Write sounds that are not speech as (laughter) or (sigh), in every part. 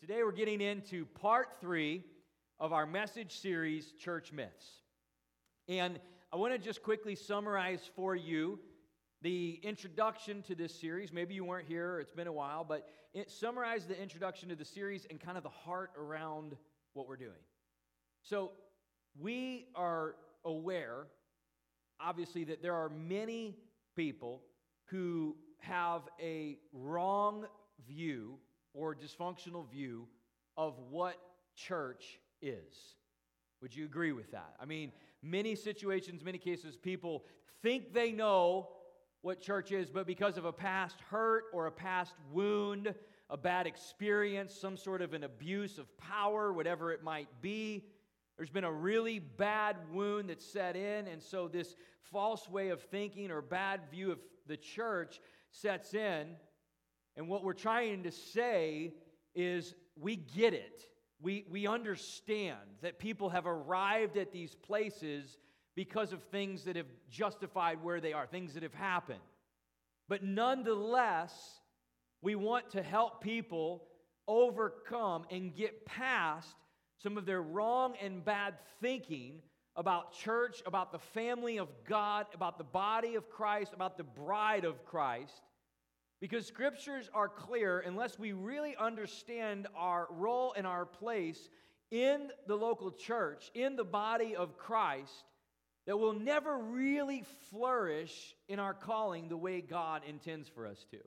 Today we're getting into part three of our message series, Church Myths. And I want to just quickly summarize for you the introduction to this series. Maybe you weren't here, it's been a while, but it, summarize the introduction to the series and kind of the heart around what we're doing. So, we are aware, obviously, that there are many people who have a wrong view or dysfunctional view of what church is. Would you agree with that? I mean, many situations, many cases, people think they know what church is, but because of a past hurt or a past wound, a bad experience, some sort of an abuse of power, whatever it might be, there's been a really bad wound that's set in, and so this false way of thinking or bad view of the church sets in. And what we're trying to say is we get it. We, we understand that people have arrived at these places because of things that have justified where they are, things that have happened. But nonetheless, we want to help people overcome and get past some of their wrong and bad thinking about church, about the family of God, about the body of Christ, about the bride of Christ. Because scriptures are clear, unless we really understand our role and our place in the local church, in the body of Christ, that we'll never really flourish in our calling the way God intends for us to.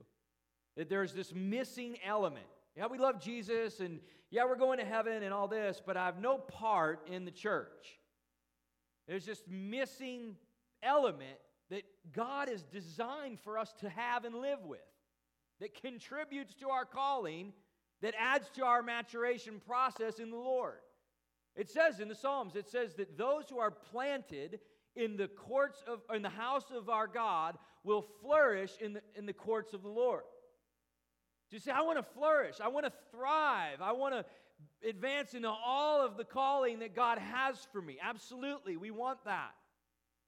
That there's this missing element. Yeah, we love Jesus, and yeah, we're going to heaven and all this, but I have no part in the church. There's this missing element that God is designed for us to have and live with that contributes to our calling, that adds to our maturation process in the Lord. It says in the Psalms, it says that those who are planted in the courts of in the house of our God will flourish in the, in the courts of the Lord. You say, I want to flourish, I want to thrive, I want to advance into all of the calling that God has for me. Absolutely, we want that.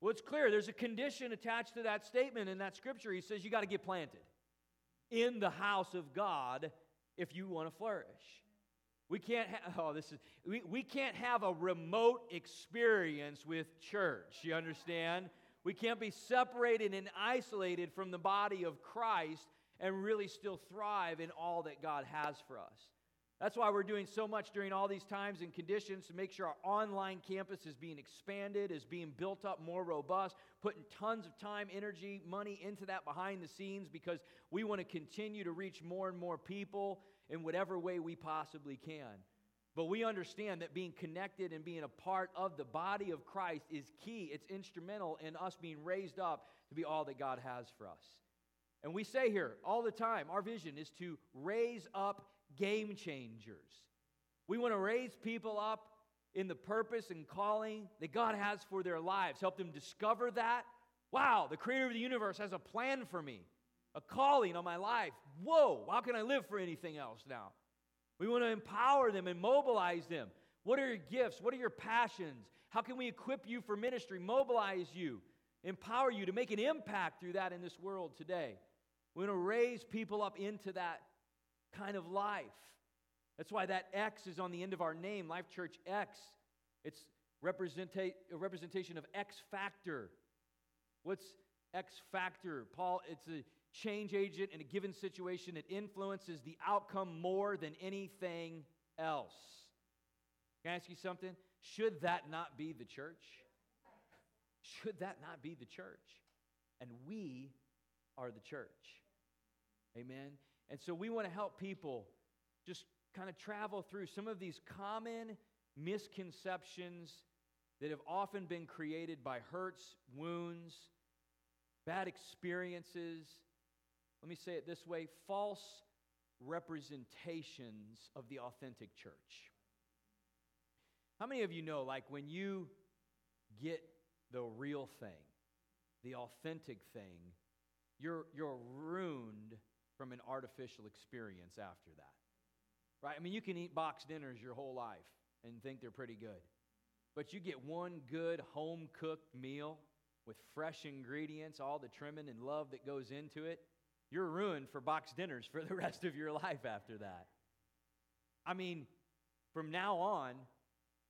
Well, it's clear there's a condition attached to that statement in that scripture. He says you got to get planted in the house of God if you want to flourish. We can't ha- oh this is we, we can't have a remote experience with church. You understand? We can't be separated and isolated from the body of Christ and really still thrive in all that God has for us. That's why we're doing so much during all these times and conditions to make sure our online campus is being expanded, is being built up more robust, putting tons of time, energy, money into that behind the scenes because we want to continue to reach more and more people in whatever way we possibly can. But we understand that being connected and being a part of the body of Christ is key. It's instrumental in us being raised up to be all that God has for us. And we say here all the time our vision is to raise up game changers. We want to raise people up in the purpose and calling that God has for their lives, help them discover that. Wow, the creator of the universe has a plan for me, a calling on my life. Whoa, how can I live for anything else now? We want to empower them and mobilize them. What are your gifts? What are your passions? How can we equip you for ministry, mobilize you, empower you to make an impact through that in this world today? We want to raise people up into that kind of life. That's why that X is on the end of our name, Life Church X. It's representa- a representation of X factor. What's X factor? Paul, it's a change agent in a given situation. It influences the outcome more than anything else. Can I ask you something? Should that not be the church? Should that not be the church? And we are the church. Amen. And so we want to help people just kind of travel through some of these common misconceptions that have often been created by hurts, wounds, bad experiences. Let me say it this way false representations of the authentic church. How many of you know, like, when you get the real thing, the authentic thing, you're, you're ruined from an artificial experience after that. Right? I mean, you can eat box dinners your whole life and think they're pretty good. But you get one good home cooked meal with fresh ingredients, all the trimming and love that goes into it, you're ruined for box dinners for the (laughs) rest of your life after that. I mean, from now on,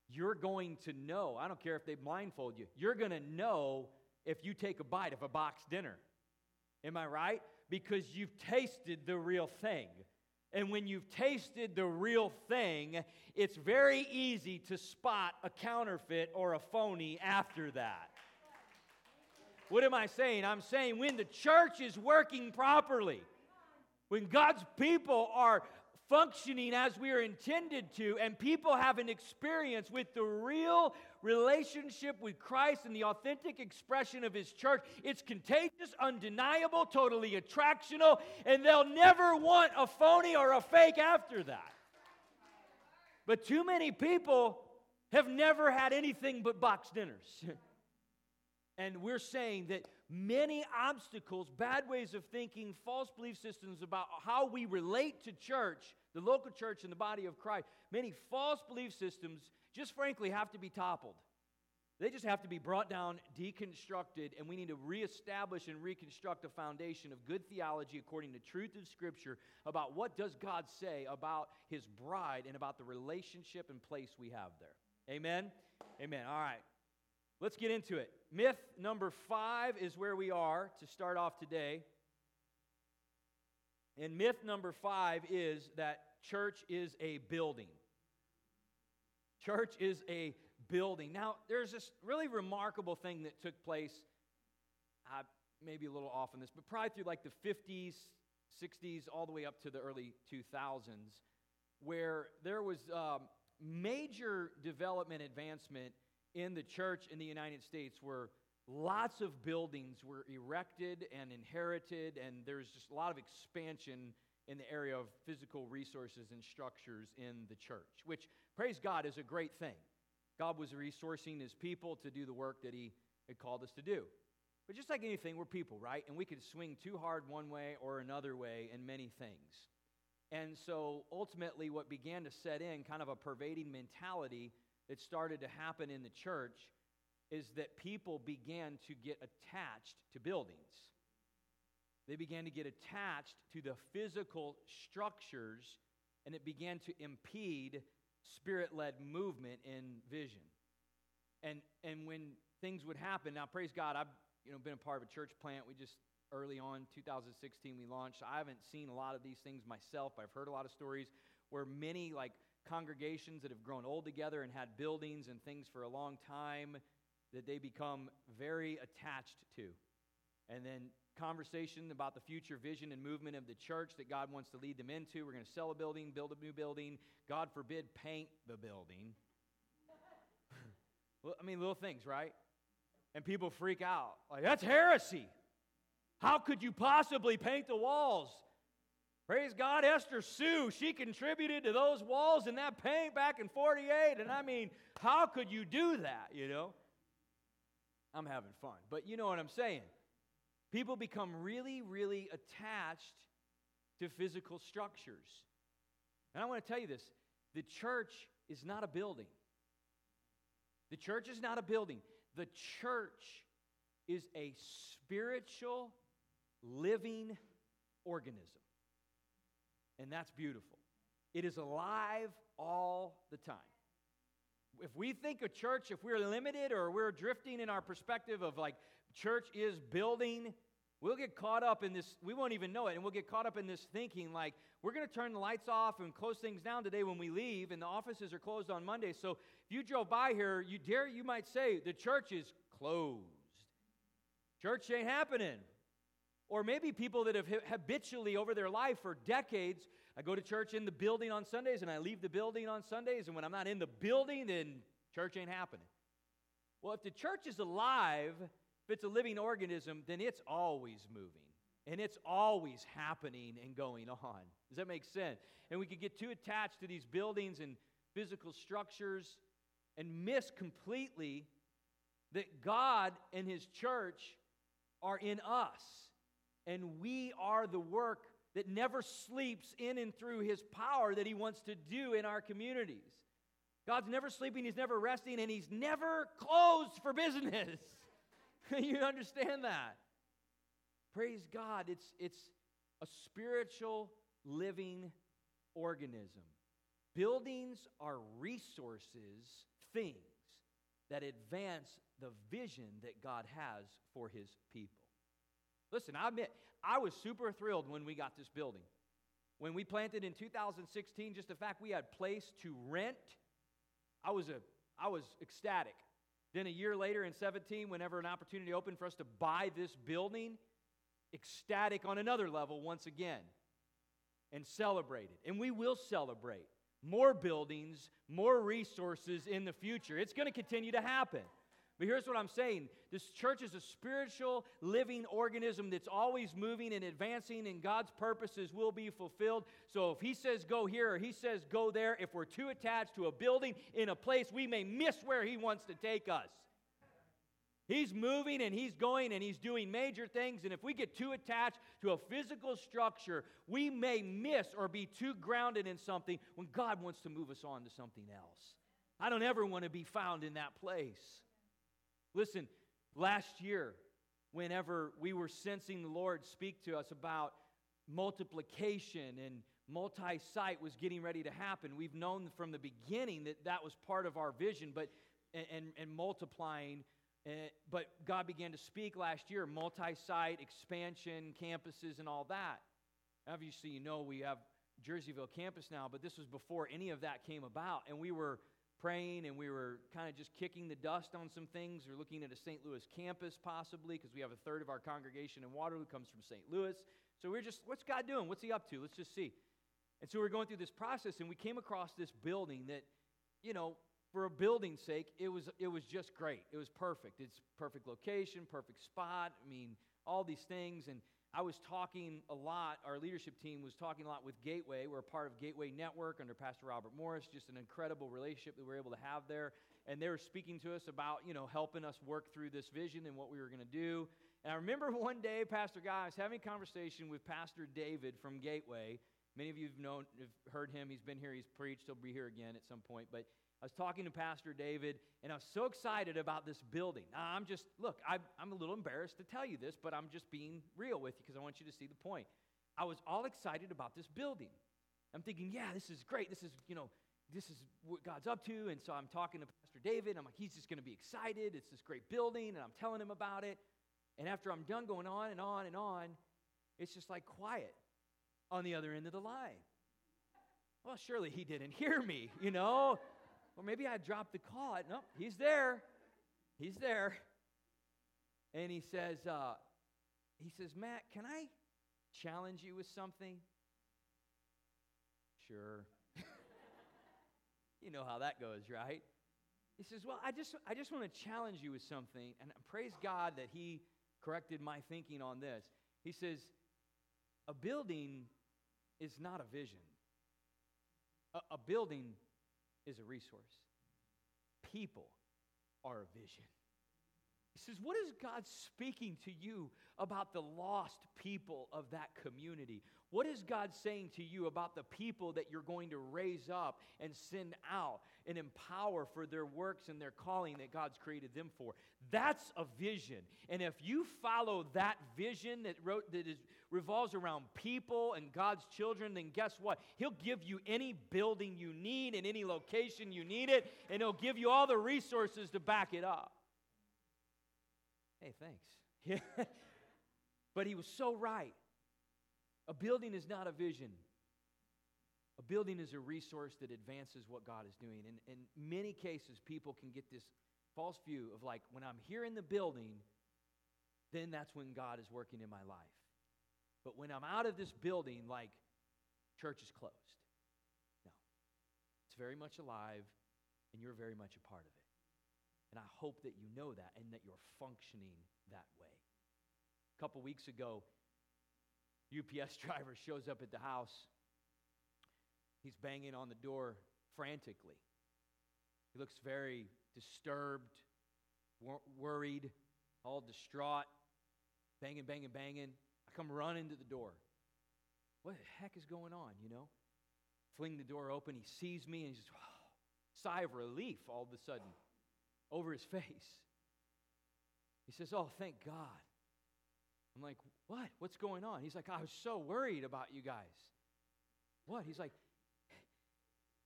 you're going to know. I don't care if they blindfold you. You're going to know if you take a bite of a box dinner. Am I right? Because you've tasted the real thing. And when you've tasted the real thing, it's very easy to spot a counterfeit or a phony after that. What am I saying? I'm saying when the church is working properly, when God's people are functioning as we are intended to, and people have an experience with the real relationship with Christ and the authentic expression of His church, it's contagious, undeniable, totally attractional, and they'll never want a phony or a fake after that. But too many people have never had anything but box dinners. (laughs) and we're saying that many obstacles, bad ways of thinking, false belief systems about how we relate to church, the local church and the body of Christ, many false belief systems just frankly have to be toppled. They just have to be brought down, deconstructed, and we need to reestablish and reconstruct a foundation of good theology according to truth of Scripture about what does God say about His bride and about the relationship and place we have there. Amen? Amen. All right. Let's get into it. Myth number five is where we are to start off today. And myth number five is that church is a building. Church is a building. Now, there's this really remarkable thing that took place. Uh, maybe a little off on this, but probably through like the 50s, 60s, all the way up to the early 2000s, where there was um, major development advancement in the church in the United States where lots of buildings were erected and inherited, and there's just a lot of expansion in the area of physical resources and structures in the church, which, praise God, is a great thing. God was resourcing his people to do the work that he had called us to do. But just like anything, we're people, right? And we could swing too hard one way or another way in many things. And so ultimately, what began to set in, kind of a pervading mentality, that started to happen in the church is that people began to get attached to buildings. They began to get attached to the physical structures, and it began to impede spirit led movement and vision. And, and when things would happen, now praise God, I've you know, been a part of a church plant. We just early on, 2016, we launched. I haven't seen a lot of these things myself, but I've heard a lot of stories where many, like congregations that have grown old together and had buildings and things for a long time that they become very attached to. And then conversation about the future vision and movement of the church that God wants to lead them into. We're going to sell a building, build a new building. God forbid, paint the building. (laughs) I mean, little things, right? And people freak out. Like, that's heresy. How could you possibly paint the walls? Praise God, Esther Sue, she contributed to those walls and that paint back in 48. And I mean, how could you do that, you know? I'm having fun. But you know what I'm saying. People become really, really attached to physical structures. And I want to tell you this the church is not a building. The church is not a building. The church is a spiritual, living organism. And that's beautiful. It is alive all the time. If we think of church, if we're limited or we're drifting in our perspective of like church is building, we'll get caught up in this. We won't even know it. And we'll get caught up in this thinking like we're going to turn the lights off and close things down today when we leave, and the offices are closed on Monday. So if you drove by here, you dare, you might say, the church is closed. Church ain't happening. Or maybe people that have habitually over their life for decades, I go to church in the building on Sundays and I leave the building on Sundays, and when I'm not in the building, then church ain't happening. Well, if the church is alive, if it's a living organism, then it's always moving and it's always happening and going on. Does that make sense? And we could get too attached to these buildings and physical structures and miss completely that God and His church are in us and we are the work that never sleeps in and through his power that he wants to do in our communities. God's never sleeping, he's never resting, and he's never closed for business. (laughs) you understand that? Praise God. It's, it's a spiritual living organism. Buildings are resources, things that advance the vision that God has for his people. Listen, I admit, I was super thrilled when we got this building. When we planted in 2016, just the fact we had place to rent, I was, a, I was ecstatic. Then a year later in 17, whenever an opportunity opened for us to buy this building, ecstatic on another level once again and celebrated. And we will celebrate more buildings, more resources in the future. It's going to continue to happen. But here's what I'm saying this church is a spiritual living organism that's always moving and advancing, and God's purposes will be fulfilled. So if He says go here or He says go there, if we're too attached to a building in a place, we may miss where He wants to take us. He's moving and he's going and he's doing major things. And if we get too attached to a physical structure, we may miss or be too grounded in something when God wants to move us on to something else. I don't ever want to be found in that place. Listen, last year, whenever we were sensing the Lord speak to us about multiplication and multi site was getting ready to happen, we've known from the beginning that that was part of our vision, but and, and, and multiplying uh, but God began to speak last year multi site, expansion, campuses, and all that. Obviously, you know we have Jerseyville campus now, but this was before any of that came about. And we were praying and we were kind of just kicking the dust on some things. We're looking at a St. Louis campus possibly because we have a third of our congregation in Waterloo comes from St. Louis. So we're just, what's God doing? What's He up to? Let's just see. And so we're going through this process and we came across this building that, you know, for a building's sake, it was, it was just great. It was perfect. It's perfect location, perfect spot. I mean, all these things. And I was talking a lot, our leadership team was talking a lot with Gateway. We're a part of Gateway Network under Pastor Robert Morris, just an incredible relationship that we were able to have there. And they were speaking to us about, you know, helping us work through this vision and what we were going to do. And I remember (laughs) one day, Pastor Guy, I was having a conversation with Pastor David from Gateway. Many of you have known, have heard him. He's been here. He's preached. He'll be here again at some point. But was talking to Pastor David, and I was so excited about this building. Now, I'm just, look, I'm, I'm a little embarrassed to tell you this, but I'm just being real with you because I want you to see the point. I was all excited about this building. I'm thinking, yeah, this is great. This is, you know, this is what God's up to. And so I'm talking to Pastor David. I'm like, he's just going to be excited. It's this great building, and I'm telling him about it. And after I'm done going on and on and on, it's just like quiet on the other end of the line. Well, surely he didn't hear me, you know? Or maybe I dropped the call. No, he's there. He's there. And he says, uh, he says, Matt, can I challenge you with something? Sure. (laughs) you know how that goes, right? He says, Well, I just, I just want to challenge you with something. And praise God that he corrected my thinking on this. He says, A building is not a vision, a, a building is a resource. People are a vision. He says, What is God speaking to you about the lost people of that community? What is God saying to you about the people that you're going to raise up and send out and empower for their works and their calling that God's created them for? That's a vision. And if you follow that vision that, wrote, that is, revolves around people and God's children, then guess what? He'll give you any building you need in any location you need it, and He'll give you all the resources to back it up. Hey, thanks. (laughs) but he was so right. A building is not a vision. A building is a resource that advances what God is doing. And in many cases, people can get this false view of like, when I'm here in the building, then that's when God is working in my life. But when I'm out of this building, like, church is closed. No. It's very much alive, and you're very much a part of it. And I hope that you know that and that you're functioning that way. A couple weeks ago, UPS (laughs) driver shows up at the house. He's banging on the door frantically. He looks very disturbed, wor- worried, all distraught, banging, banging, banging. I come running to the door. What the heck is going on, you know? Fling the door open. He sees me and he's just, oh, sigh of relief all of a sudden over his (laughs) face. He says, Oh, thank God. I'm like, What? What's going on? He's like, I was so worried about you guys. What? He's like,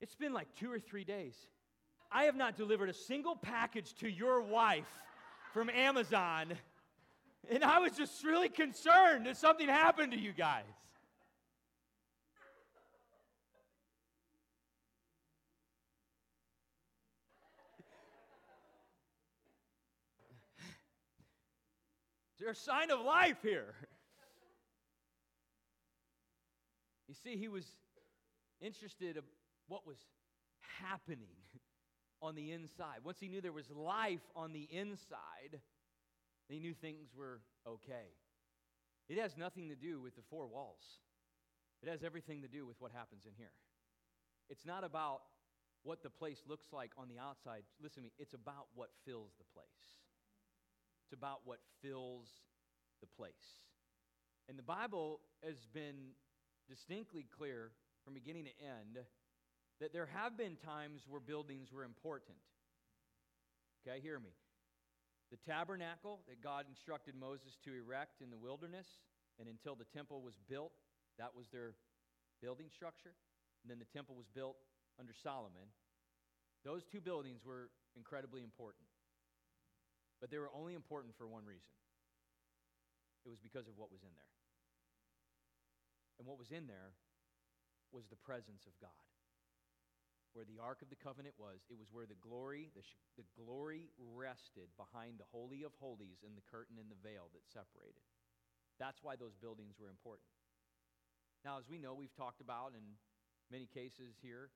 It's been like two or three days. I have not delivered a single package to your wife from Amazon. And I was just really concerned that something happened to you guys. Is there a sign of life here? You see, he was interested in what was happening on the inside. Once he knew there was life on the inside, he knew things were okay. It has nothing to do with the four walls. It has everything to do with what happens in here. It's not about what the place looks like on the outside. Listen to me, it's about what fills the place. It's about what fills the place. And the Bible has been distinctly clear from beginning to end that there have been times where buildings were important. Okay, hear me. The tabernacle that God instructed Moses to erect in the wilderness, and until the temple was built, that was their building structure. And then the temple was built under Solomon. Those two buildings were incredibly important. But they were only important for one reason it was because of what was in there. And what was in there was the presence of God. Where the Ark of the Covenant was, it was where the glory, the, sh- the glory rested behind the Holy of Holies and the curtain and the veil that separated. That's why those buildings were important. Now, as we know, we've talked about in many cases here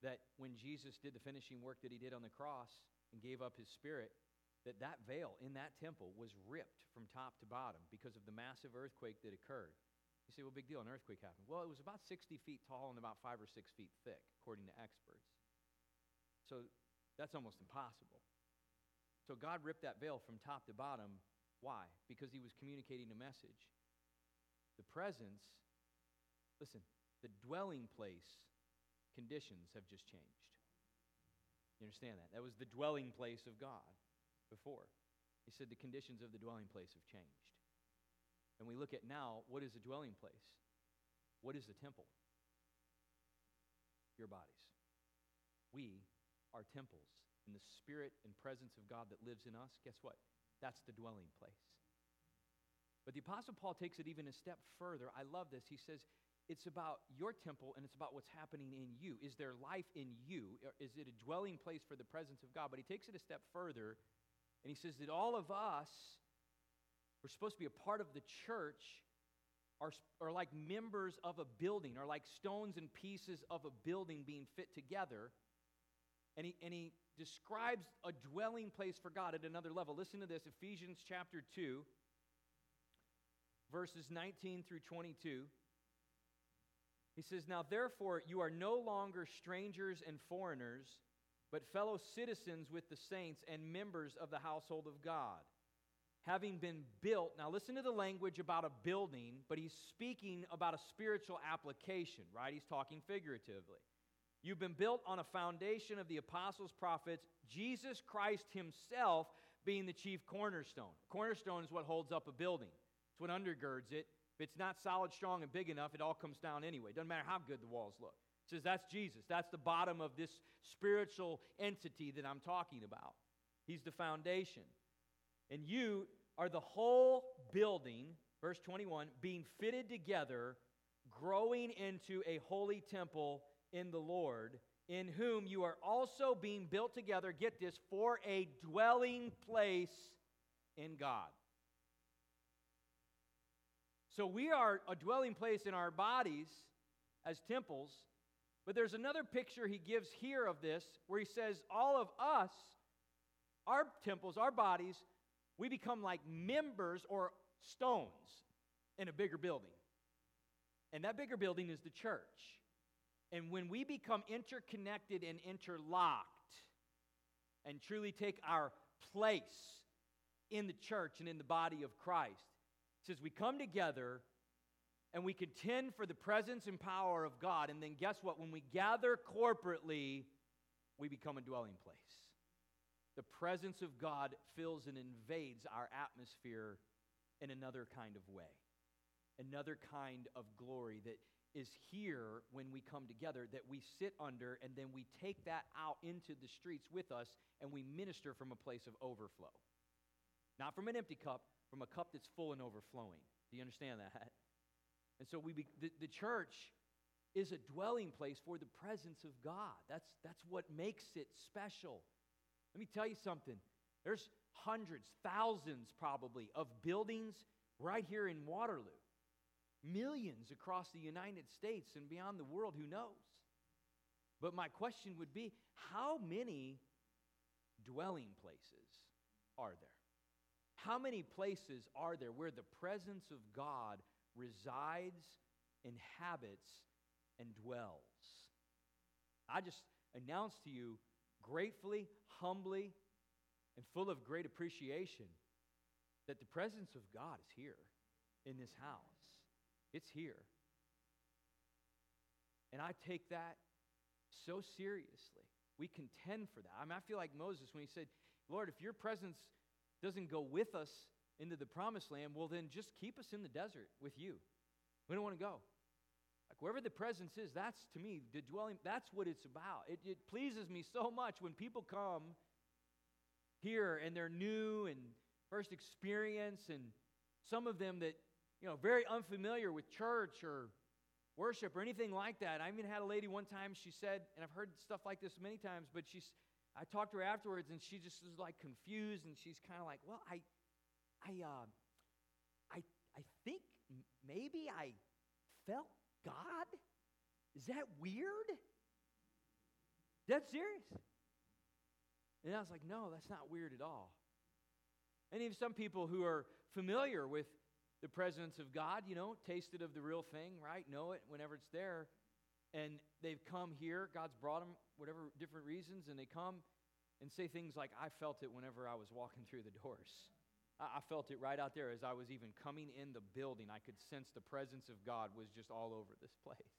that when Jesus did the finishing work that he did on the cross and gave up his spirit, that that veil in that temple was ripped from top to bottom because of the massive earthquake that occurred. You say, well, big deal, an earthquake happened. Well, it was about 60 feet tall and about five or six feet thick, according to experts. So that's almost impossible. So God ripped that veil from top to bottom. Why? Because he was communicating a message. The presence, listen, the dwelling place conditions have just changed. You understand that? That was the dwelling place of God before. He said the conditions of the dwelling place have changed. And we look at now what is a dwelling place? What is the temple? Your bodies. We are temples. And the spirit and presence of God that lives in us, guess what? That's the dwelling place. But the Apostle Paul takes it even a step further. I love this. He says, it's about your temple and it's about what's happening in you. Is there life in you? Is it a dwelling place for the presence of God? But he takes it a step further and he says that all of us, we're supposed to be a part of the church, are, are like members of a building, are like stones and pieces of a building being fit together. And he, and he describes a dwelling place for God at another level. Listen to this Ephesians chapter 2, verses 19 through 22. He says, Now therefore, you are no longer strangers and foreigners but fellow citizens with the saints and members of the household of God. Having been built, now listen to the language about a building, but he's speaking about a spiritual application, right? He's talking figuratively. You've been built on a foundation of the apostles, prophets, Jesus Christ himself being the chief cornerstone. Cornerstone is what holds up a building, it's what undergirds it. If it's not solid, strong, and big enough, it all comes down anyway. Doesn't matter how good the walls look says that's Jesus. That's the bottom of this spiritual entity that I'm talking about. He's the foundation. And you are the whole building, verse 21, being fitted together, growing into a holy temple in the Lord, in whom you are also being built together, get this, for a dwelling place in God. So we are a dwelling place in our bodies as temples but there's another picture he gives here of this where he says, All of us, our temples, our bodies, we become like members or stones in a bigger building. And that bigger building is the church. And when we become interconnected and interlocked and truly take our place in the church and in the body of Christ, it says we come together and we contend for the presence and power of God. And then guess what? When we gather corporately, we become a dwelling place. The presence of God fills and invades our atmosphere in another kind of way, another kind of glory that is here when we come together that we sit under and then we take that out into the streets with us and we minister from a place of overflow. Not from an empty cup, from a cup that's full and overflowing. Do you understand that? And so we be, the, the church is a dwelling place for the presence of God. That's, that's what makes it special. Let me tell you something. There's hundreds, thousands probably, of buildings right here in Waterloo millions across the United States and beyond the world, who knows? But my question would be how many dwelling places are there? How many places are there where the presence of God resides, inhabits, and dwells? I just announce to you gratefully, humbly, and full of great appreciation that the presence of God is here in this house. It's here. And I take that so seriously. We contend for that. I mean, I feel like Moses when he said, Lord, if your presence doesn't go with us into the promised land, well, then just keep us in the desert with you. We don't want to go. Like wherever the presence is, that's to me the dwelling. That's what it's about. It, it pleases me so much when people come here and they're new and first experience, and some of them that you know, very unfamiliar with church or worship or anything like that. I even had a lady one time, she said, and I've heard stuff like this many times, but she's, I talked to her afterwards and she just was like confused and she's kind of like, well, I, I, uh, I, I think maybe I felt God. Is that weird? That's serious. And I was like, no, that's not weird at all. And even some people who are familiar with the presence of God, you know, tasted of the real thing, right? Know it whenever it's there. And they've come here, God's brought them, whatever different reasons, and they come and say things like, I felt it whenever I was walking through the doors. I felt it right out there as I was even coming in the building. I could sense the presence of God was just all over this (laughs) place.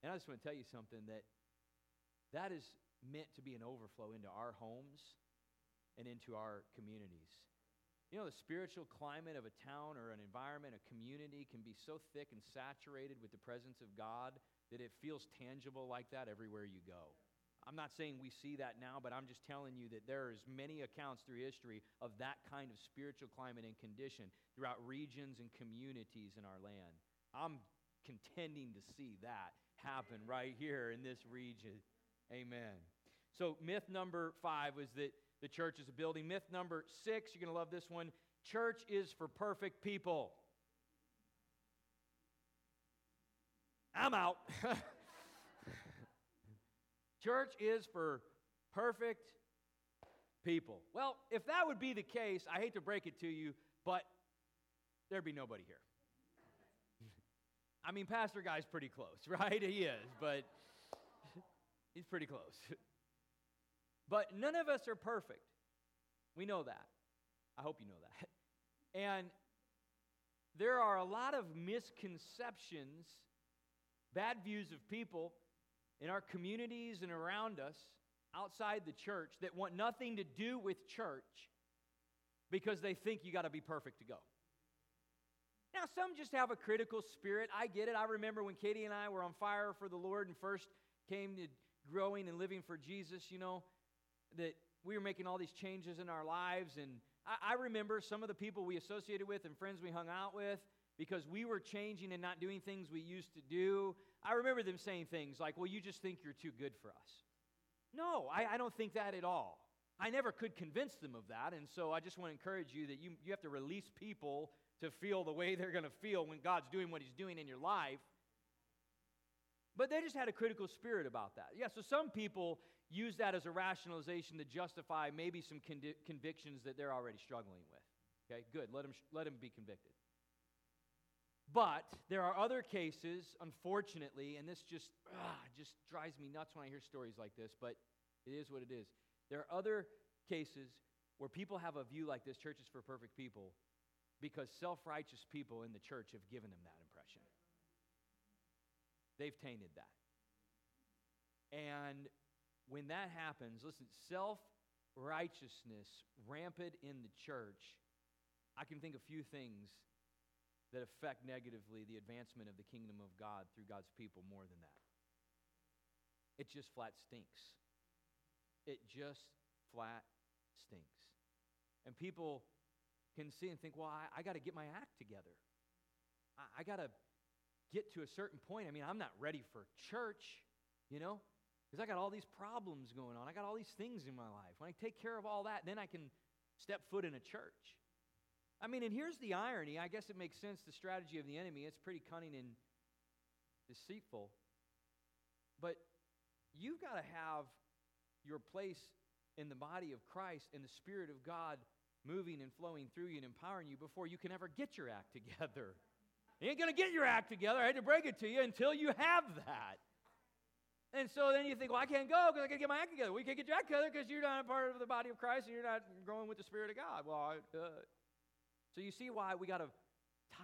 And I just want to tell you something that that is meant to be an overflow into our homes and into our communities. You know, the spiritual climate of a town or an environment, a community can be so thick and saturated with the presence of God that it feels tangible like that everywhere you go. I'm not saying we see that now, but I'm just telling you that there is many accounts through history of that kind of spiritual climate and condition throughout regions and communities in our land. I'm contending to see that happen right here in this region. Amen. So, myth number five was that the church is a building. Myth number six, you're going to love this one church is for perfect people. I'm out. (laughs) church is for perfect people. Well, if that would be the case, I hate to break it to you, but there'd be nobody here. (laughs) I mean, Pastor Guy's pretty close, (laughs) right? He is, but (laughs) he's pretty close. But none of us are perfect. We know that. I hope you know that. And there are a lot of misconceptions, bad views of people in our communities and around us outside the church that want nothing to do with church because they think you got to be perfect to go. Now, some just have a critical spirit. I get it. I remember when Katie and I were on fire for the Lord and first came to growing and living for Jesus, you know, that we were making all these changes in our lives. And I, I remember some of the people we associated with and friends we hung out with because we were changing and not doing things we used to do. I remember them saying things like, Well, you just think you're too good for us. No, I, I don't think that at all. I never could convince them of that. And so I just want to encourage you that you, you have to release people to feel the way they're going to feel when God's doing what He's doing in your life. But they just had a critical spirit about that. Yeah, so some people use that as a rationalization to justify maybe some convi- convictions that they're already struggling with. Okay, good. Let them, let them be convicted. But there are other cases, unfortunately, and this just, ah, just drives me nuts when I hear stories like this, but it is what it is. There are other cases where people have a view like this church is for perfect people because self righteous people in the church have given them that impression. They've tainted that. And when that happens, listen, self righteousness rampant in the church, I can think of few things that affect negatively the advancement of the kingdom of God through God's people more than that. It just flat stinks. It just flat stinks. And people can see and think, well, I, I got to get my act together. I, I got to get to a certain point. I mean, I'm not ready for church, you know, because I got all these problems going on. I got all these things in my life. When I take care of all that, then I can step foot in a church. I mean, and here's the irony. I guess it makes sense the strategy of the enemy. It's pretty cunning and deceitful. But you've got to have your place in the body of Christ and the Spirit of God moving and flowing through you and empowering you before you can ever get your act together. You ain't going to get your act together. I had to break it to you until you have that. And so then you think, well, I can't go because I can't get my act together. We can't get your act together because you're not a part of the body of Christ and you're not growing with the Spirit of God. Well, I, uh, so you see why we got to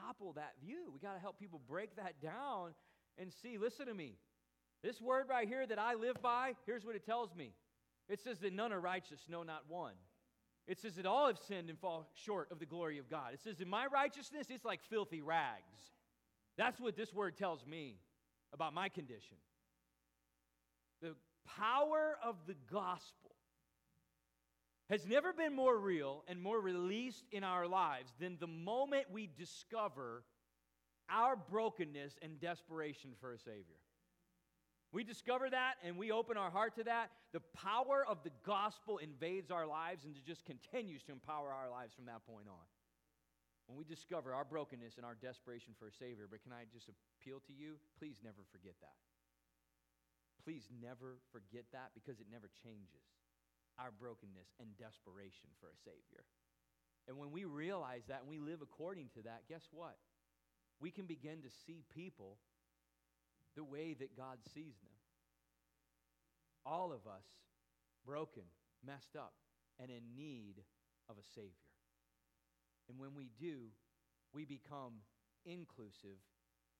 topple that view. We got to help people break that down and see. Listen to me. This word right here that I live by, here's what it tells me. It says that none are righteous, no, not one. It says that all have sinned and fall short of the glory of God. It says that my righteousness is like filthy rags. That's what this word tells me about my condition. The power of the gospel has never been more real and more released in our lives than the moment we discover our brokenness and desperation for a Savior. We discover that and we open our heart to that. The power of the gospel invades our lives and it just continues to empower our lives from that point on. When we discover our brokenness and our desperation for a Savior, but can I just appeal to you? Please never forget that. Please never forget that because it never changes our brokenness and desperation for a Savior. And when we realize that and we live according to that, guess what? We can begin to see people the way that God sees them. All of us broken, messed up, and in need of a Savior. And when we do, we become inclusive,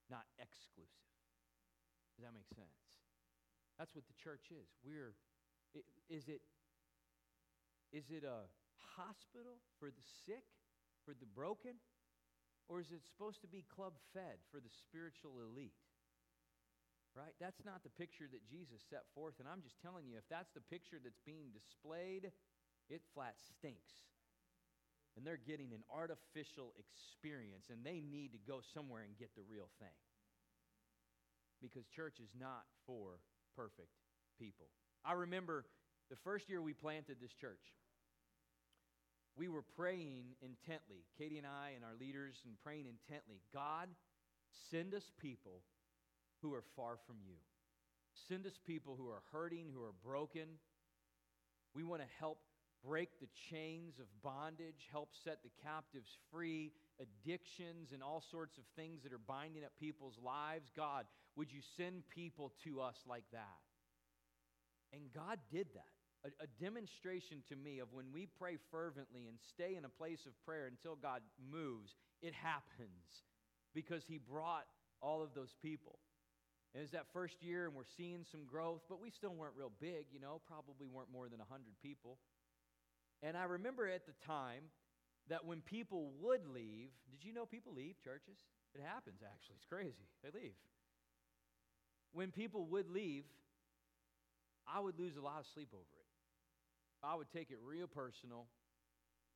not exclusive. Does that make sense? That's what the church is. We're, is it is it a hospital for the sick, for the broken? Or is it supposed to be club fed for the spiritual elite? Right? That's not the picture that Jesus set forth. And I'm just telling you, if that's the picture that's being displayed, it flat stinks. And they're getting an artificial experience, and they need to go somewhere and get the real thing. Because church is not for perfect people. I remember the first year we planted this church, we were praying intently. Katie and I and our leaders and praying intently. God, send us people who are far from you. Send us people who are hurting, who are broken. We want to help break the chains of bondage, help set the captives free, addictions, and all sorts of things that are binding up people's lives. God, would you send people to us like that? And God did that a, a demonstration to me of when we pray fervently and stay in a place of prayer until God moves, it happens because He brought all of those people. And it's that first year, and we're seeing some growth, but we still weren't real big, you know, probably weren't more than 100 people. And I remember at the time that when people would leave, did you know people leave churches? It happens, actually. It's crazy. They leave. When people would leave, I would lose a lot of sleep over it. I would take it real personal,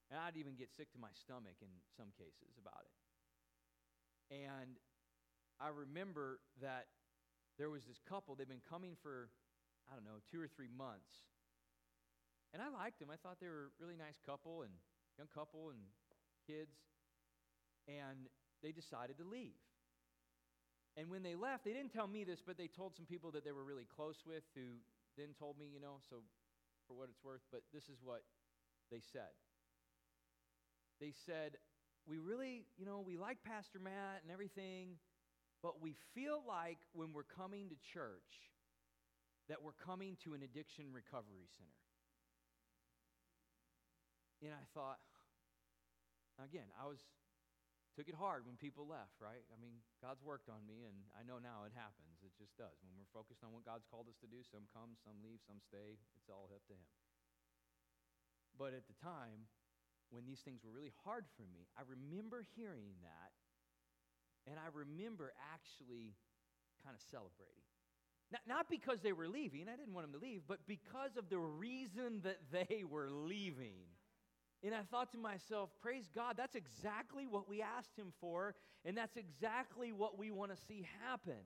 and I'd even get sick to my stomach in some cases about it. And I remember that there was this couple, they'd been coming for, I don't know, two or three months. And I liked them. I thought they were a really nice couple and young couple and kids. And they decided to leave. And when they left, they didn't tell me this, but they told some people that they were really close with who then told me, you know, so for what it's worth, but this is what they said. They said, We really, you know, we like Pastor Matt and everything, but we feel like when we're coming to church, that we're coming to an addiction recovery center. And I thought, again, I was took it hard when people left, right? I mean, God's worked on me, and I know now it happens. It just does. When we're focused on what God's called us to do, some come, some leave, some stay. It's all up to Him. But at the time, when these things were really hard for me, I remember hearing that And I remember actually kind of celebrating. Not, not because they were leaving, I didn't want them to leave, but because of the reason that they were leaving. And I thought to myself, praise God, that's exactly what we asked Him for, and that's exactly what we want to see happen.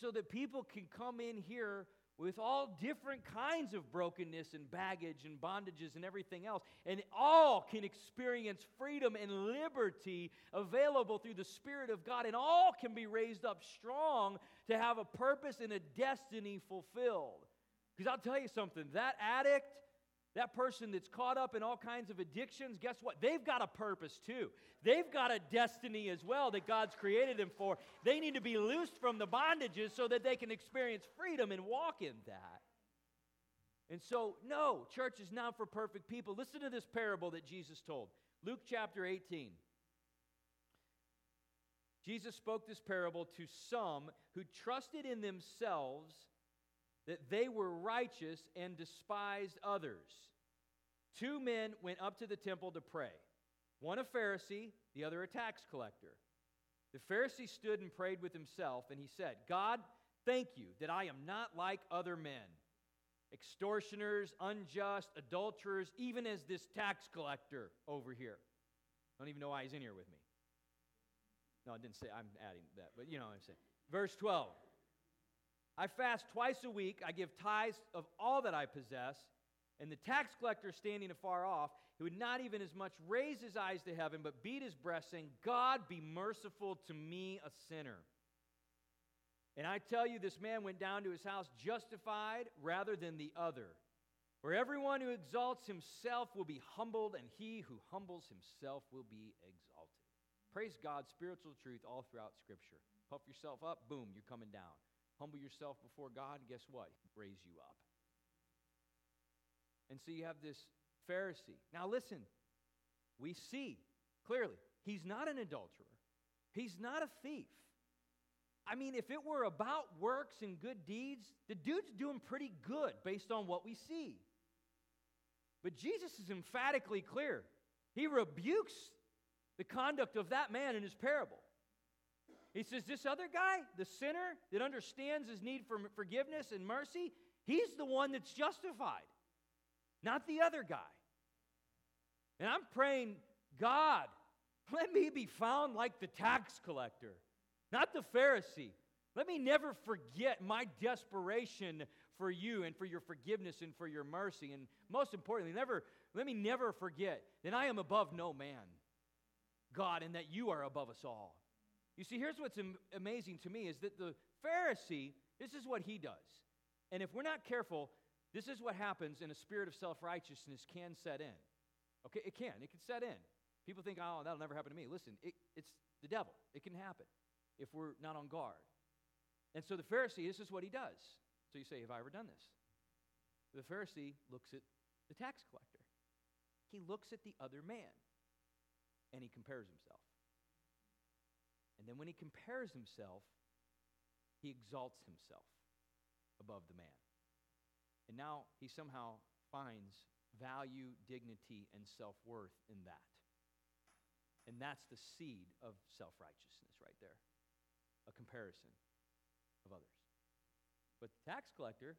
So that people can come in here with all different kinds of brokenness and baggage and bondages and everything else, and all can experience freedom and liberty available through the Spirit of God, and all can be raised up strong to have a purpose and a destiny fulfilled. Because I'll tell you something, that addict that person that's caught up in all kinds of addictions, guess what? They've got a purpose too. They've got a destiny as well that God's created them for. They need to be loosed from the bondages so that they can experience freedom and walk in that. And so, no, church is not for perfect people. Listen to this parable that Jesus told Luke chapter 18. Jesus spoke this parable to some who trusted in themselves that they were righteous and despised others. Two men went up to the temple to pray one a Pharisee, the other a tax collector. The Pharisee stood and prayed with himself, and he said, God, thank you that I am not like other men, extortioners, unjust, adulterers, even as this tax collector over here. I don't even know why he's in here with me. No, I didn't say, I'm adding that, but you know what I'm saying. Verse 12. I fast twice a week. I give tithes of all that I possess. And the tax collector standing afar off, he would not even as much raise his eyes to heaven, but beat his breast, saying, God, be merciful to me, a sinner. And I tell you, this man went down to his house justified rather than the other. For everyone who exalts himself will be humbled, and he who humbles himself will be exalted. Praise God, spiritual truth all throughout Scripture. Puff yourself up, boom, you're coming down. Humble yourself before God, guess what? Raise you up. And so you have this Pharisee. Now listen, we see clearly he's not an adulterer, he's not a thief. I mean, if it were about works and good deeds, the dude's doing pretty good based on what we see. But Jesus is emphatically clear. He rebukes the conduct of that man in his parable. He says, This other guy, the sinner that understands his need for forgiveness and mercy, he's the one that's justified, not the other guy. And I'm praying, God, let me be found like the tax collector, not the Pharisee. Let me never forget my desperation for you and for your forgiveness and for your mercy. And most importantly, never, let me never forget that I am above no man, God, and that you are above us all. You see, here's what's am- amazing to me is that the Pharisee, this is what he does. And if we're not careful, this is what happens in a spirit of self righteousness can set in. Okay, it can. It can set in. People think, oh, that'll never happen to me. Listen, it, it's the devil. It can happen if we're not on guard. And so the Pharisee, this is what he does. So you say, Have I ever done this? The Pharisee looks at the tax collector, he looks at the other man, and he compares himself. And then when he compares himself, he exalts himself above the man. And now he somehow finds value, dignity, and self worth in that. And that's the seed of self righteousness right there a comparison of others. But the tax collector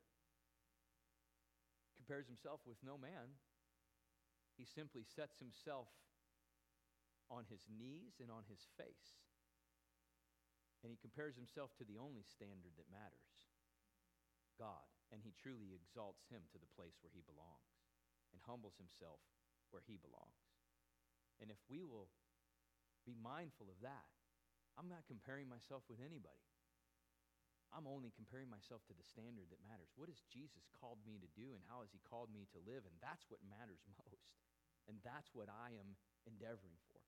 compares himself with no man. He simply sets himself on his knees and on his face and he compares himself to the only standard that matters God. And he truly exalts him to the place where he belongs and humbles himself where he belongs. And if we will be mindful of that, I'm not comparing myself with anybody. I'm only comparing myself to the standard that matters. What has Jesus called me to do, and how has He called me to live? And that's what matters (laughs) most. And that's what I am endeavoring for.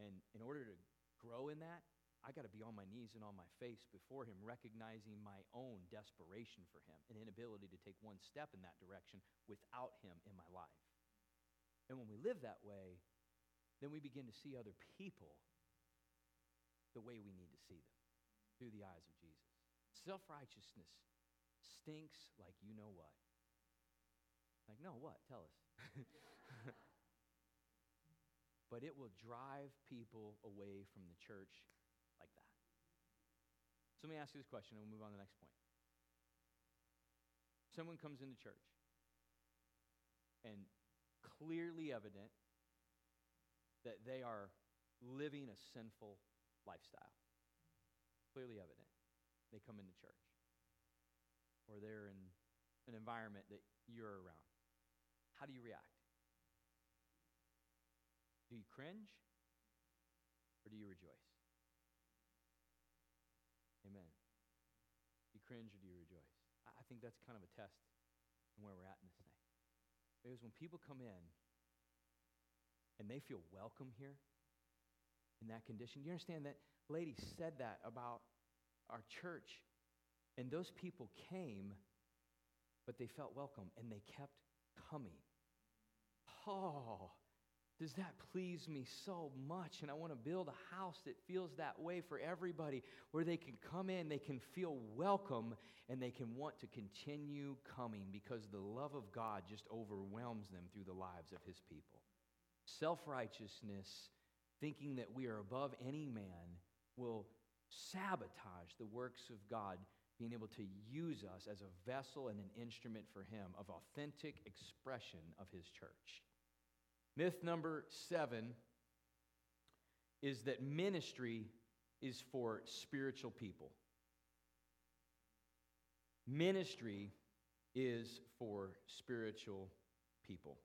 And in order to grow in that, I got to be on my knees and on my face before Him, recognizing my own desperation for Him and inability to take one step in that direction without Him in my life. And when we live that way, then we begin to see other people the way we need to see them through the eyes of Jesus. Self righteousness stinks like you know what. Like, no, what? Tell us. (laughs) but it will drive people away from the church. So let me ask you this question and we'll move on to the next point. Someone comes into church and clearly evident that they are living a sinful lifestyle. Clearly evident. They come into church. Or they're in an environment that you're around. How do you react? Do you cringe or do you rejoice? Amen. Do you cringe or do you rejoice? I think that's kind of a test in where we're at in this thing. Because when people come in and they feel welcome here in that condition, you understand that lady said that about our church, and those people came, but they felt welcome and they kept coming. Oh, does that please me so much? And I want to build a house that feels that way for everybody, where they can come in, they can feel welcome, and they can want to continue coming because the love of God just overwhelms them through the lives of His people. Self righteousness, thinking that we are above any man, will sabotage the works of God being able to use us as a vessel and an instrument for Him of authentic expression of His church. Myth number seven is that ministry is for spiritual people. Ministry is for spiritual people.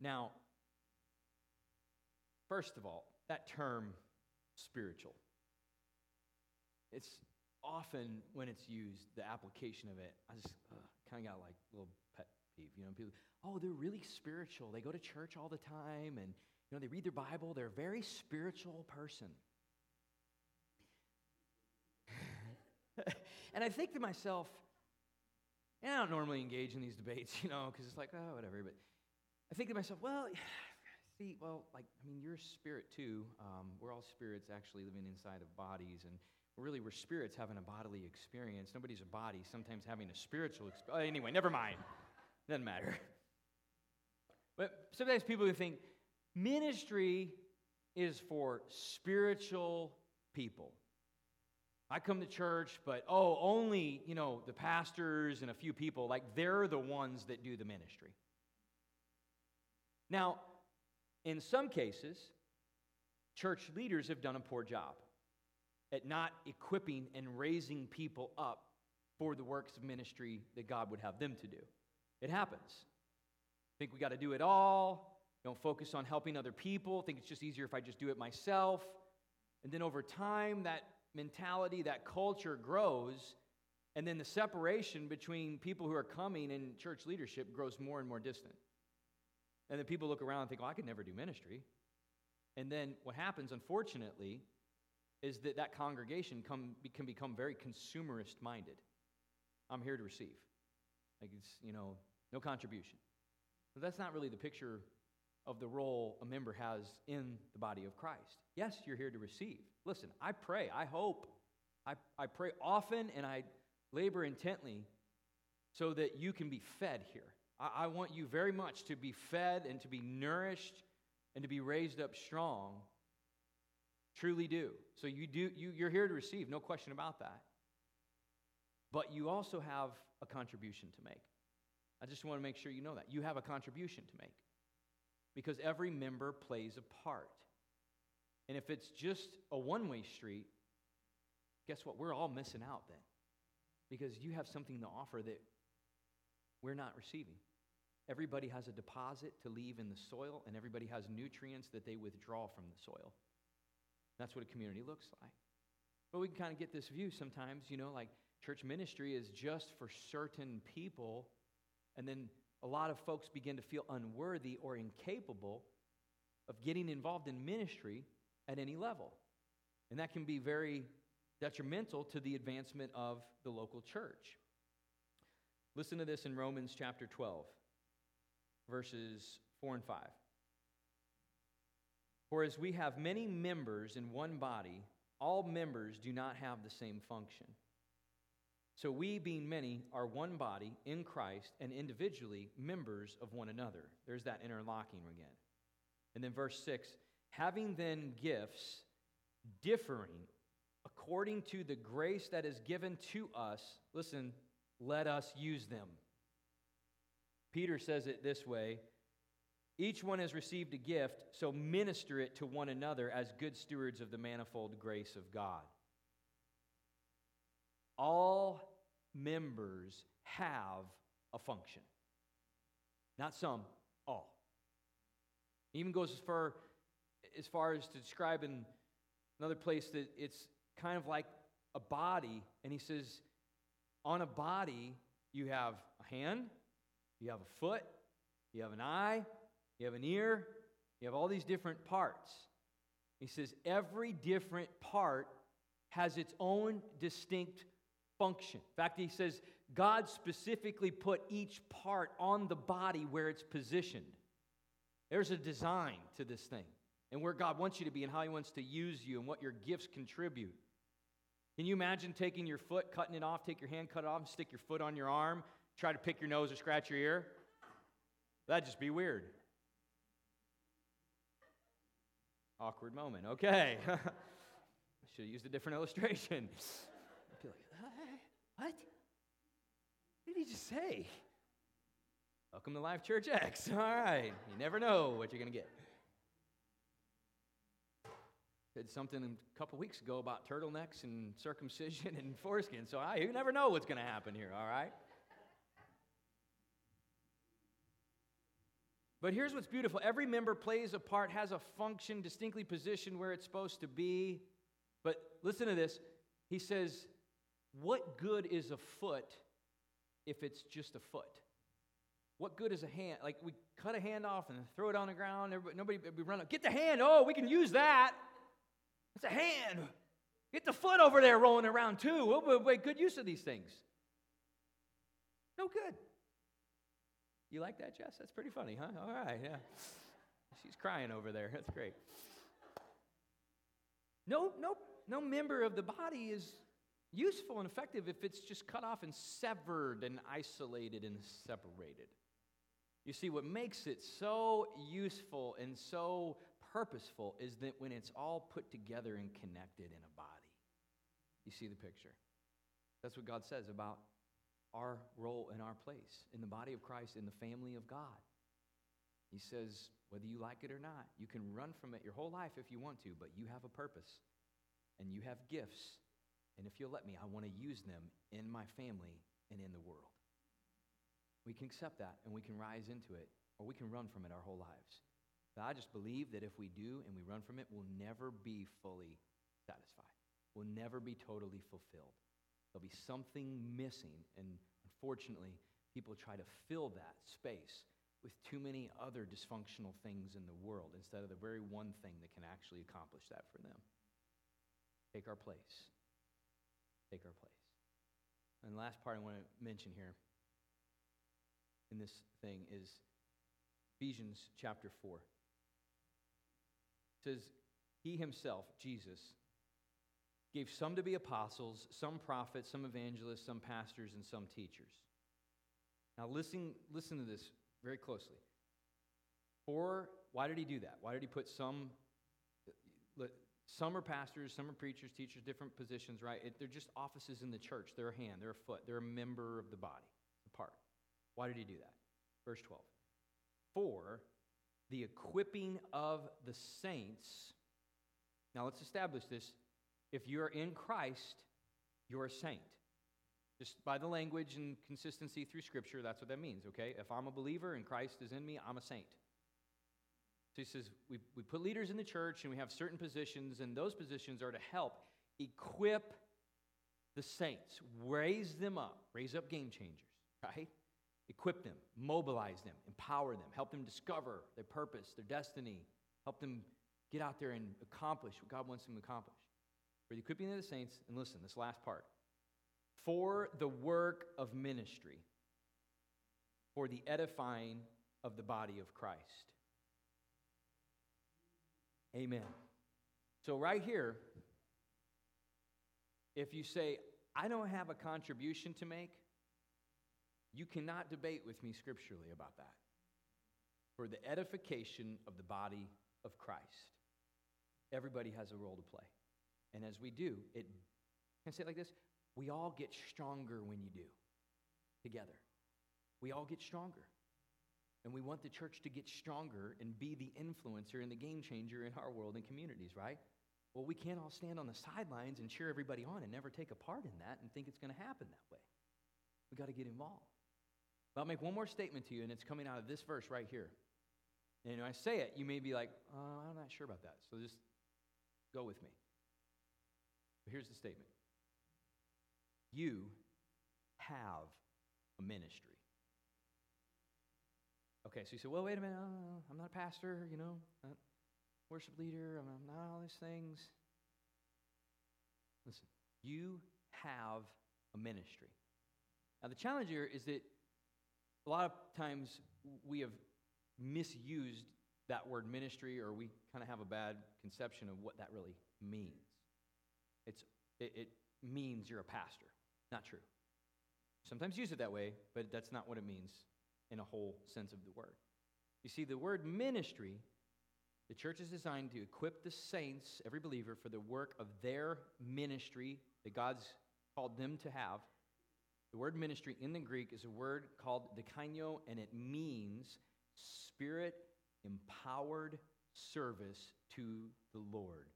Now, first of all, that term spiritual. It's often when it's used, the application of it, I just uh, kind of got like a little peeve. You know, people, oh, they're really spiritual. They go to church all the time and, you know, they read their Bible. They're a very spiritual person. (laughs) and I think to myself, and I don't normally engage in these debates, you know, because it's like, oh, whatever. But I think to myself, well, (sighs) see, well, like, I mean, you're a spirit too. Um, we're all spirits actually living inside of bodies. And really, we're spirits having a bodily experience. Nobody's a body, sometimes having a spiritual experience. Anyway, never mind. Doesn't matter. But sometimes people think ministry is for spiritual people. I come to church, but oh, only, you know, the pastors and a few people, like they're the ones that do the ministry. Now, in some cases, church leaders have done a poor job at not equipping and raising people up for the works of ministry that God would have them to do. It happens. Think we got to do it all. Don't focus on helping other people. Think it's just easier if I just do it myself. And then over time, that mentality, that culture grows. And then the separation between people who are coming and church leadership grows more and more distant. And then people look around and think, oh, I could never do ministry. And then what happens, unfortunately, is that that congregation come, can become very consumerist minded. I'm here to receive. Like it's, you know, no contribution. But that's not really the picture of the role a member has in the body of Christ. Yes, you're here to receive. Listen, I pray, I hope, I, I pray often and I labor intently so that you can be fed here. I, I want you very much to be fed and to be nourished and to be raised up strong. Truly do. So you do you, you're here to receive, no question about that. But you also have a contribution to make. I just want to make sure you know that. You have a contribution to make because every member plays a part. And if it's just a one way street, guess what? We're all missing out then because you have something to offer that we're not receiving. Everybody has a deposit to leave in the soil, and everybody has nutrients that they withdraw from the soil. That's what a community looks like. But we can kind of get this view sometimes, you know, like church ministry is just for certain people and then a lot of folks begin to feel unworthy or incapable of getting involved in ministry at any level. And that can be very detrimental to the advancement of the local church. Listen to this in Romans chapter 12, verses 4 and 5. For as we have many members in one body, all members do not have the same function. So we, being many, are one body in Christ and individually members of one another. There's that interlocking again. And then verse 6 having then gifts differing according to the grace that is given to us, listen, let us use them. Peter says it this way Each one has received a gift, so minister it to one another as good stewards of the manifold grace of God. All members have a function. Not some, all. He even goes as far, as far as to describe in another place that it's kind of like a body, and he says, on a body, you have a hand, you have a foot, you have an eye, you have an ear, you have all these different parts. He says, every different part has its own distinct function. In fact, he says, God specifically put each part on the body where it's positioned. There's a design to this thing and where God wants you to be and how He wants to use you and what your gifts contribute. Can you imagine taking your foot, cutting it off, take your hand, cut it off, and stick your foot on your arm, try to pick your nose or scratch your ear? That'd just be weird. Awkward moment. Okay. (laughs) Should have used a different (laughs) illustration. What? What did he just say? Welcome to Life Church X. (laughs) All right. You never know what you're going to get. Did something a couple weeks ago about turtlenecks and circumcision and (laughs) foreskin, so I, you never know what's going to happen here, all right? But here's what's beautiful every member plays a part, has a function distinctly positioned where it's supposed to be. But listen to this. He says, What good is a foot if it's just a foot? What good is a hand? Like we cut a hand off and throw it on the ground. Nobody we run up. Get the hand. Oh, we can use that. It's a hand. Get the foot over there rolling around too. We'll make good use of these things. No good. You like that, Jess? That's pretty funny, huh? All right, yeah. She's crying over there. That's great. No, no, no member of the body is useful and effective if it's just cut off and severed and isolated and separated. You see, what makes it so useful and so purposeful is that when it's all put together and connected in a body. You see the picture? That's what God says about our role and our place in the body of Christ, in the family of God. He says, whether you like it or not, you can run from it your whole life if you want to, but you have a purpose and you have gifts. And if you'll let me, I want to use them in my family and in the world. We can accept that and we can rise into it, or we can run from it our whole lives. But I just believe that if we do and we run from it, we'll never be fully satisfied. We'll never be totally fulfilled. There'll be something missing, and unfortunately, people try to fill that space with too many other dysfunctional things in the world instead of the very one thing that can actually accomplish that for them. Take our place. Take our place. And the last part I want to mention here in this thing is Ephesians chapter 4. It says, He himself, Jesus, gave some to be apostles, some prophets, some evangelists, some pastors, and some teachers. Now, listen, listen to this very closely. For, why did he do that? Why did he put some, some are pastors, some are preachers, teachers, different positions, right? It, they're just offices in the church. They're a hand, they're a foot, they're a member of the body, a part. Why did he do that? Verse 12. For the equipping of the saints. Now let's establish this. If you're in Christ, you're a saint. Just by the language and consistency through Scripture, that's what that means, okay? If I'm a believer and Christ is in me, I'm a saint. So he says, we, we put leaders in the church and we have certain positions, and those positions are to help equip the saints, raise them up, raise up game changers, right? equip them, mobilize them, empower them, help them discover their purpose, their destiny, help them get out there and accomplish what God wants them to accomplish. For the equipping of the saints, and listen, this last part for the work of ministry, for the edifying of the body of Christ. Amen. So, right here, if you say, I don't have a contribution to make, you cannot debate with me scripturally about that. For the edification of the body of Christ, everybody has a role to play. And as we do, it can I say it like this? We all get stronger when you do together. We all get stronger. And we want the church to get stronger and be the influencer and the game changer in our world and communities, right? Well, we can't all stand on the sidelines and cheer everybody on and never take a part in that and think it's going to happen that way. We got to get involved. But I'll make one more statement to you, and it's coming out of this verse right here. And when I say it, you may be like, oh, I'm not sure about that. So just go with me. But here's the statement You have a ministry. Okay, so you say, well, wait a minute. Uh, I'm not a pastor, you know, not worship leader. I'm not all these things. Listen, you have a ministry. Now, the challenge here is that a lot of times we have misused that word ministry or we kind of have a bad conception of what that really means. It's, it, it means you're a pastor. Not true. Sometimes use it that way, but that's not what it means in a whole sense of the word. You see, the word ministry, the church is designed to equip the saints, every believer, for the work of their ministry that God's called them to have. The word ministry in the Greek is a word called diakonia, and it means spirit empowered service to the Lord,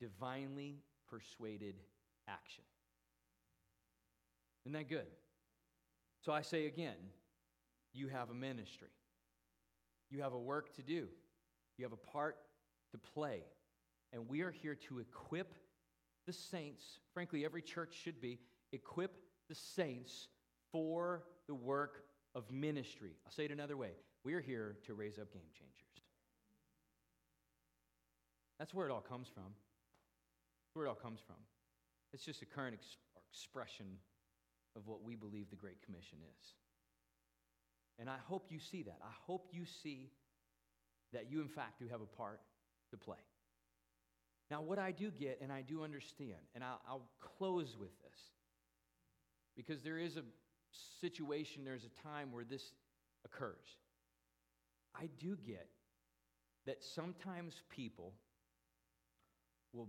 divinely persuaded action. Isn't that good? So I say again, you have a ministry. You have a work to do. You have a part to play. And we are here to equip the saints, frankly, every church should be, equip the saints for the work of ministry. I'll say it another way. We are here to raise up game changers. That's where it all comes from. where it all comes from. It's just a current ex- expression of what we believe the Great Commission is. And I hope you see that. I hope you see that you, in fact, do have a part to play. Now, what I do get, and I do understand, and I'll, I'll close with this, because there is a situation, there's a time where this occurs. I do get that sometimes people will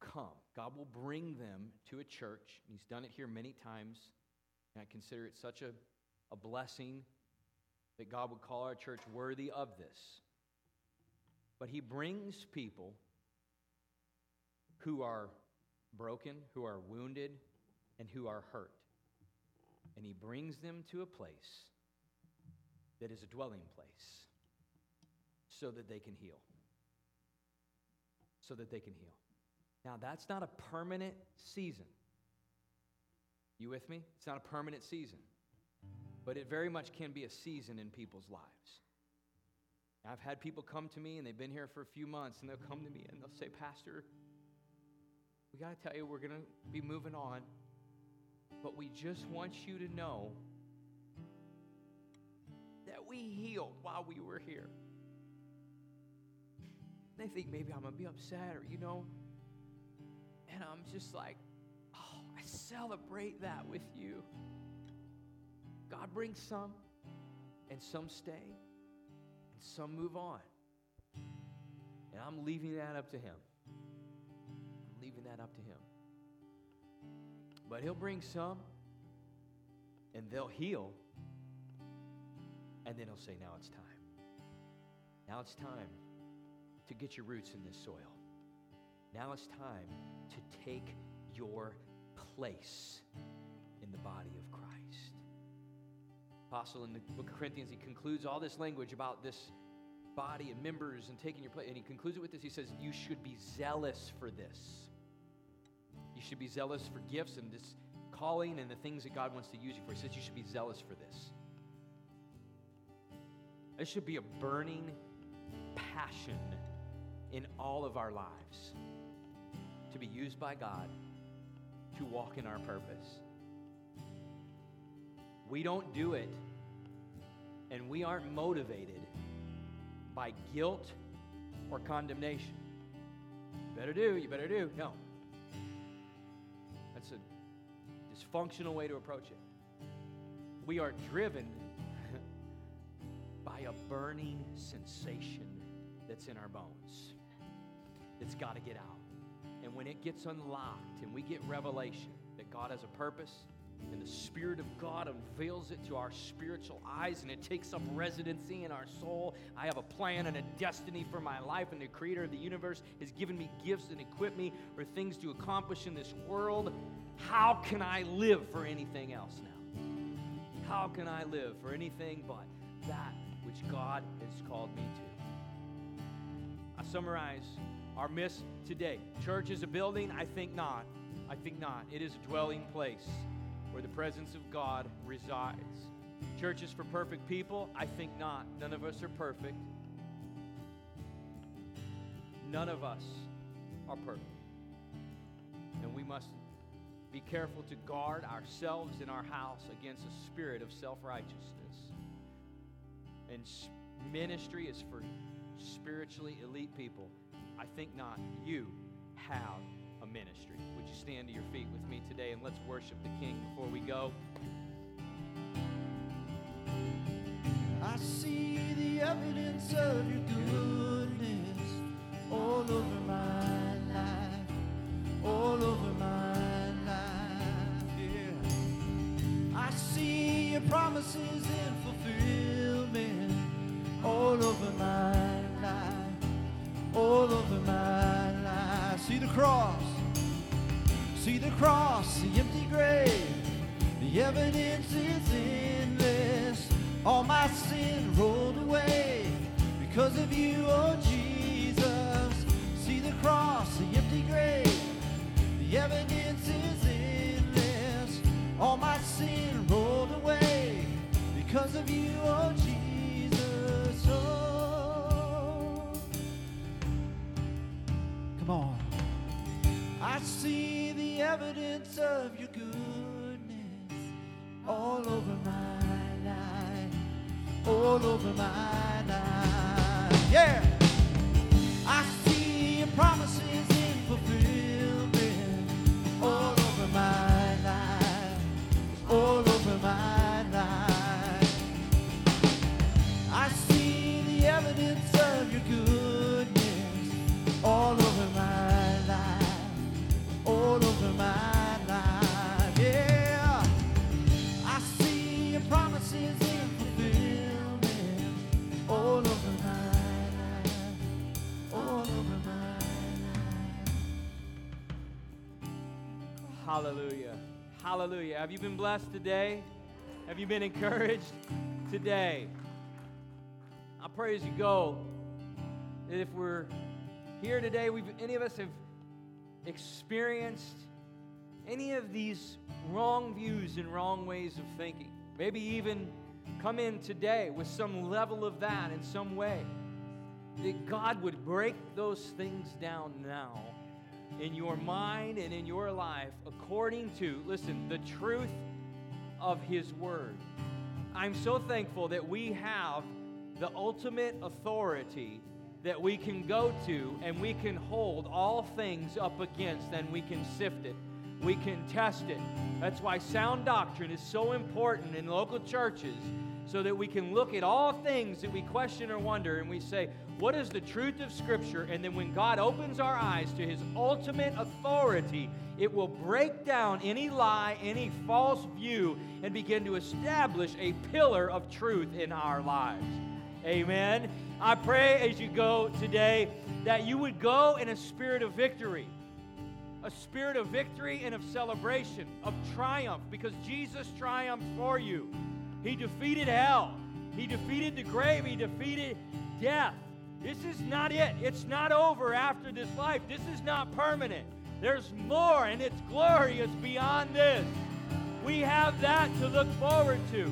come. God will bring them to a church. He's done it here many times. And I consider it such a, a blessing that God would call our church worthy of this. But He brings people who are broken, who are wounded, and who are hurt. And He brings them to a place that is a dwelling place so that they can heal so that they can heal. Now, that's not a permanent season. You with me? It's not a permanent season. But it very much can be a season in people's lives. I've had people come to me and they've been here for a few months and they'll come to me and they'll say, Pastor, we got to tell you, we're going to be moving on, but we just want you to know that we healed while we were here they think maybe I'm going to be upset or, you know. And I'm just like, oh, I celebrate that with you. God brings some, and some stay, and some move on. And I'm leaving that up to Him. I'm leaving that up to Him. But He'll bring some, and they'll heal, and then He'll say, now it's time. Now it's time to get your roots in this soil. Now it's time to take your place in the body. Apostle in the book of Corinthians, he concludes all this language about this body and members and taking your place. And he concludes it with this. He says, You should be zealous for this. You should be zealous for gifts and this calling and the things that God wants to use you for. He says, You should be zealous for this. This should be a burning passion in all of our lives to be used by God to walk in our purpose. We don't do it, and we aren't motivated by guilt or condemnation. You better do, you better do. No. That's a dysfunctional way to approach it. We are driven (laughs) by a burning sensation that's in our bones. It's got to get out. And when it gets unlocked and we get revelation that God has a purpose, and the Spirit of God unveils it to our spiritual eyes, and it takes up residency in our soul. I have a plan and a destiny for my life, and the Creator of the universe has given me gifts and equipped me for things to accomplish in this world. How can I live for anything else now? How can I live for anything but that which God has called me to? I summarize our miss today. Church is a building? I think not. I think not. It is a dwelling place where the presence of God resides. Churches for perfect people? I think not. None of us are perfect. None of us are perfect. And we must be careful to guard ourselves and our house against a spirit of self righteousness. And ministry is for spiritually elite people. I think not. You have ministry. Would you stand to your feet with me today and let's worship the King before we go? I see the evidence of your goodness all over my life, all over my life, yeah. I see your promises in fulfillment all over my life, all over my life. See the cross, see the cross, the empty grave, the evidence is endless. All my sin rolled away because of you, oh Jesus. See the cross, the empty grave, the evidence is endless. All my sin rolled away because of you, oh Jesus. See the evidence of your goodness all over my life, all over my life. Yeah. I see your promises Hallelujah. Hallelujah. Have you been blessed today? Have you been encouraged today? I pray as you go that if we're here today, we've any of us have experienced any of these wrong views and wrong ways of thinking. Maybe even come in today with some level of that in some way. That God would break those things down now in your mind and in your life according to, listen, the truth of His Word. I'm so thankful that we have the ultimate authority that we can go to and we can hold all things up against and we can sift it. We can test it. That's why sound doctrine is so important in local churches so that we can look at all things that we question or wonder and we say, what is the truth of Scripture? And then when God opens our eyes to His ultimate authority, it will break down any lie, any false view, and begin to establish a pillar of truth in our lives. Amen. I pray as you go today that you would go in a spirit of victory, a spirit of victory and of celebration, of triumph, because Jesus triumphed for you. He defeated hell, He defeated the grave, He defeated death. This is not it. It's not over after this life. This is not permanent. There's more, and it's glorious beyond this. We have that to look forward to.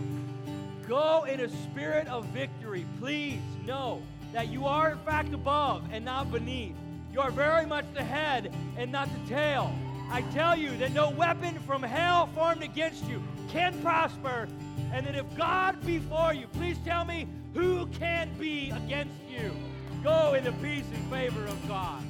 Go in a spirit of victory. Please know that you are, in fact, above and not beneath. You are very much the head and not the tail. I tell you that no weapon from hell formed against you can prosper, and that if God be for you, please tell me who can be against you. Go in the peace and favor of God.